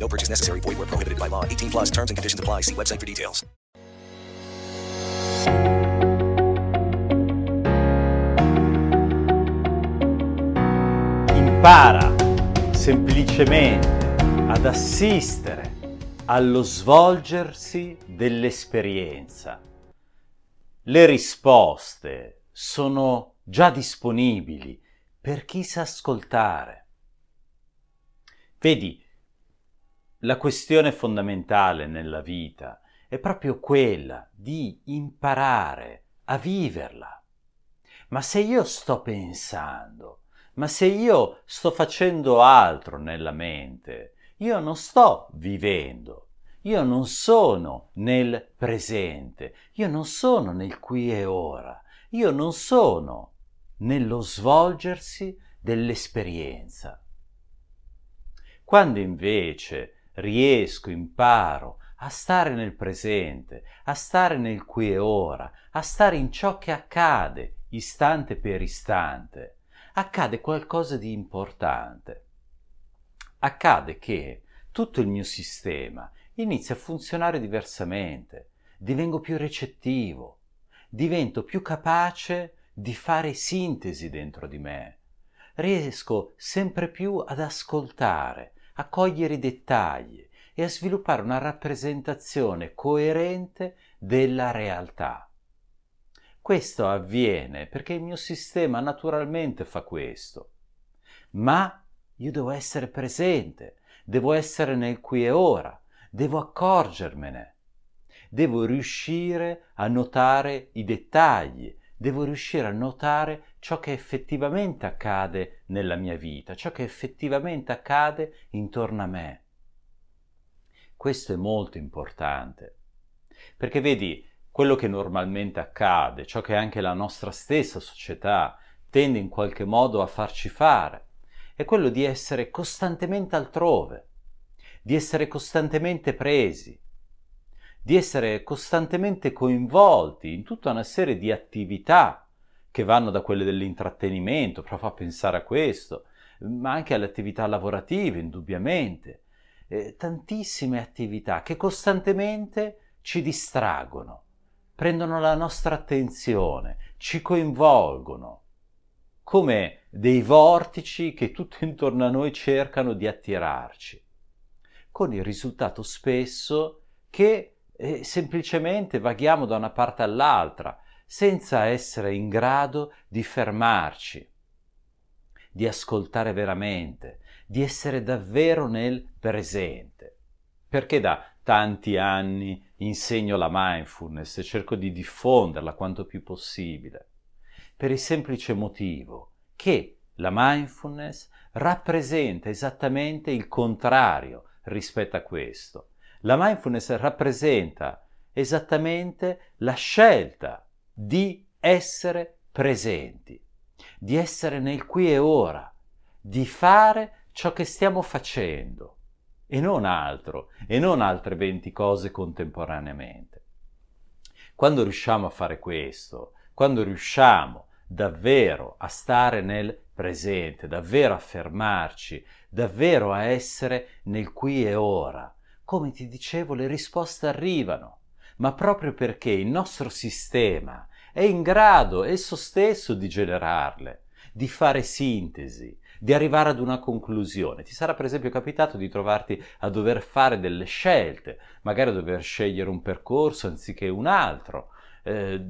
No purchase necessary. Void where prohibited by law. 18 plus terms and conditions apply. See website for details. Impara semplicemente ad assistere allo svolgersi dell'esperienza. Le risposte sono già disponibili per chi sa ascoltare. Vedi, la questione fondamentale nella vita è proprio quella di imparare a viverla. Ma se io sto pensando, ma se io sto facendo altro nella mente, io non sto vivendo, io non sono nel presente, io non sono nel qui e ora, io non sono nello svolgersi dell'esperienza. Quando invece riesco, imparo a stare nel presente, a stare nel qui e ora, a stare in ciò che accade istante per istante, accade qualcosa di importante. Accade che tutto il mio sistema inizia a funzionare diversamente, divengo più recettivo, divento più capace di fare sintesi dentro di me, riesco sempre più ad ascoltare, a cogliere i dettagli e a sviluppare una rappresentazione coerente della realtà. Questo avviene perché il mio sistema naturalmente fa questo. Ma io devo essere presente, devo essere nel qui e ora, devo accorgermene, devo riuscire a notare i dettagli, devo riuscire a notare ciò che effettivamente accade nella mia vita, ciò che effettivamente accade intorno a me. Questo è molto importante, perché vedi, quello che normalmente accade, ciò che anche la nostra stessa società tende in qualche modo a farci fare, è quello di essere costantemente altrove, di essere costantemente presi, di essere costantemente coinvolti in tutta una serie di attività che vanno da quelle dell'intrattenimento, proprio a pensare a questo, ma anche alle attività lavorative, indubbiamente, eh, tantissime attività che costantemente ci distraggono, prendono la nostra attenzione, ci coinvolgono, come dei vortici che tutto intorno a noi cercano di attirarci, con il risultato spesso che eh, semplicemente vaghiamo da una parte all'altra, senza essere in grado di fermarci, di ascoltare veramente, di essere davvero nel presente. Perché da tanti anni insegno la mindfulness e cerco di diffonderla quanto più possibile? Per il semplice motivo che la mindfulness rappresenta esattamente il contrario rispetto a questo. La mindfulness rappresenta esattamente la scelta di essere presenti, di essere nel qui e ora, di fare ciò che stiamo facendo e non altro, e non altre 20 cose contemporaneamente. Quando riusciamo a fare questo, quando riusciamo davvero a stare nel presente, davvero a fermarci, davvero a essere nel qui e ora, come ti dicevo, le risposte arrivano, ma proprio perché il nostro sistema è in grado esso stesso di generarle, di fare sintesi, di arrivare ad una conclusione. Ti sarà per esempio capitato di trovarti a dover fare delle scelte, magari a dover scegliere un percorso anziché un altro. Eh,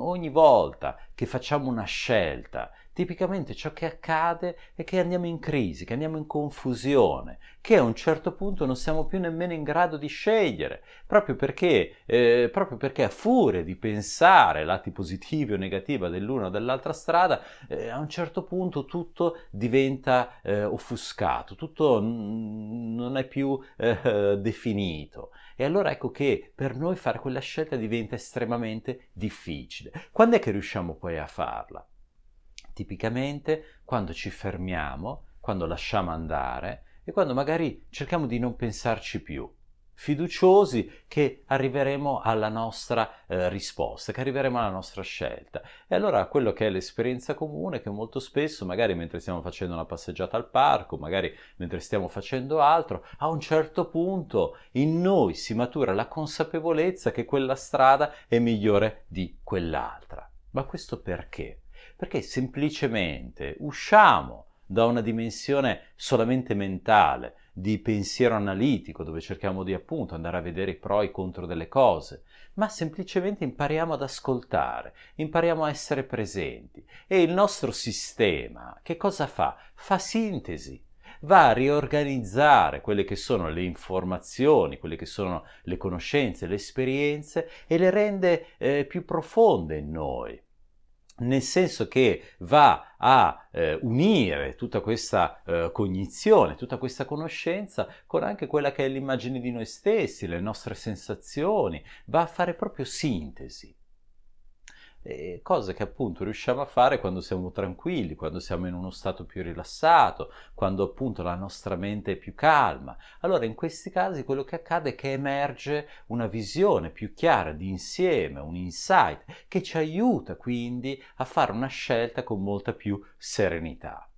ogni volta che facciamo una scelta tipicamente ciò che accade è che andiamo in crisi, che andiamo in confusione, che a un certo punto non siamo più nemmeno in grado di scegliere, proprio perché, eh, proprio perché a furia di pensare lati positivi o negativi dell'una o dell'altra strada, eh, a un certo punto tutto diventa eh, offuscato, tutto n- non è più eh, definito. E allora ecco che per noi fare quella scelta diventa estremamente difficile. Quando è che riusciamo poi a farla? Tipicamente quando ci fermiamo, quando lasciamo andare e quando magari cerchiamo di non pensarci più fiduciosi che arriveremo alla nostra eh, risposta, che arriveremo alla nostra scelta. E allora quello che è l'esperienza comune, che molto spesso, magari mentre stiamo facendo una passeggiata al parco, magari mentre stiamo facendo altro, a un certo punto in noi si matura la consapevolezza che quella strada è migliore di quell'altra. Ma questo perché? Perché semplicemente usciamo da una dimensione solamente mentale, di pensiero analitico, dove cerchiamo di appunto andare a vedere i pro e i contro delle cose, ma semplicemente impariamo ad ascoltare, impariamo a essere presenti. E il nostro sistema che cosa fa? Fa sintesi, va a riorganizzare quelle che sono le informazioni, quelle che sono le conoscenze, le esperienze e le rende eh, più profonde in noi nel senso che va a eh, unire tutta questa eh, cognizione, tutta questa conoscenza con anche quella che è l'immagine di noi stessi, le nostre sensazioni, va a fare proprio sintesi eh, cose che appunto riusciamo a fare quando siamo tranquilli, quando siamo in uno stato più rilassato, quando appunto la nostra mente è più calma. Allora in questi casi quello che accade è che emerge una visione più chiara di insieme, un insight che ci aiuta quindi a fare una scelta con molta più serenità.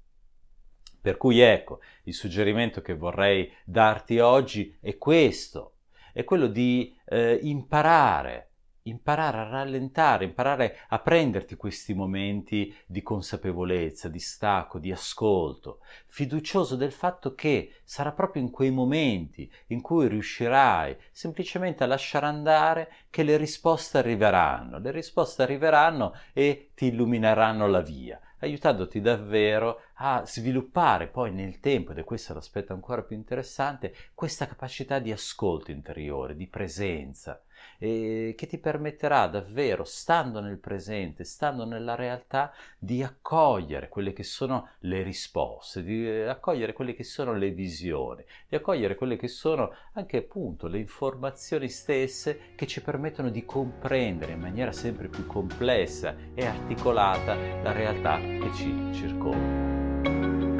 Per cui ecco, il suggerimento che vorrei darti oggi è questo, è quello di eh, imparare imparare a rallentare, imparare a prenderti questi momenti di consapevolezza, di stacco, di ascolto, fiducioso del fatto che sarà proprio in quei momenti in cui riuscirai semplicemente a lasciare andare che le risposte arriveranno, le risposte arriveranno e ti illumineranno la via aiutandoti davvero a sviluppare poi nel tempo, ed è questo l'aspetto ancora più interessante, questa capacità di ascolto interiore, di presenza, eh, che ti permetterà davvero, stando nel presente, stando nella realtà, di accogliere quelle che sono le risposte, di eh, accogliere quelle che sono le visioni, di accogliere quelle che sono anche appunto le informazioni stesse che ci permettono di comprendere in maniera sempre più complessa e articolata la realtà che ci circonda.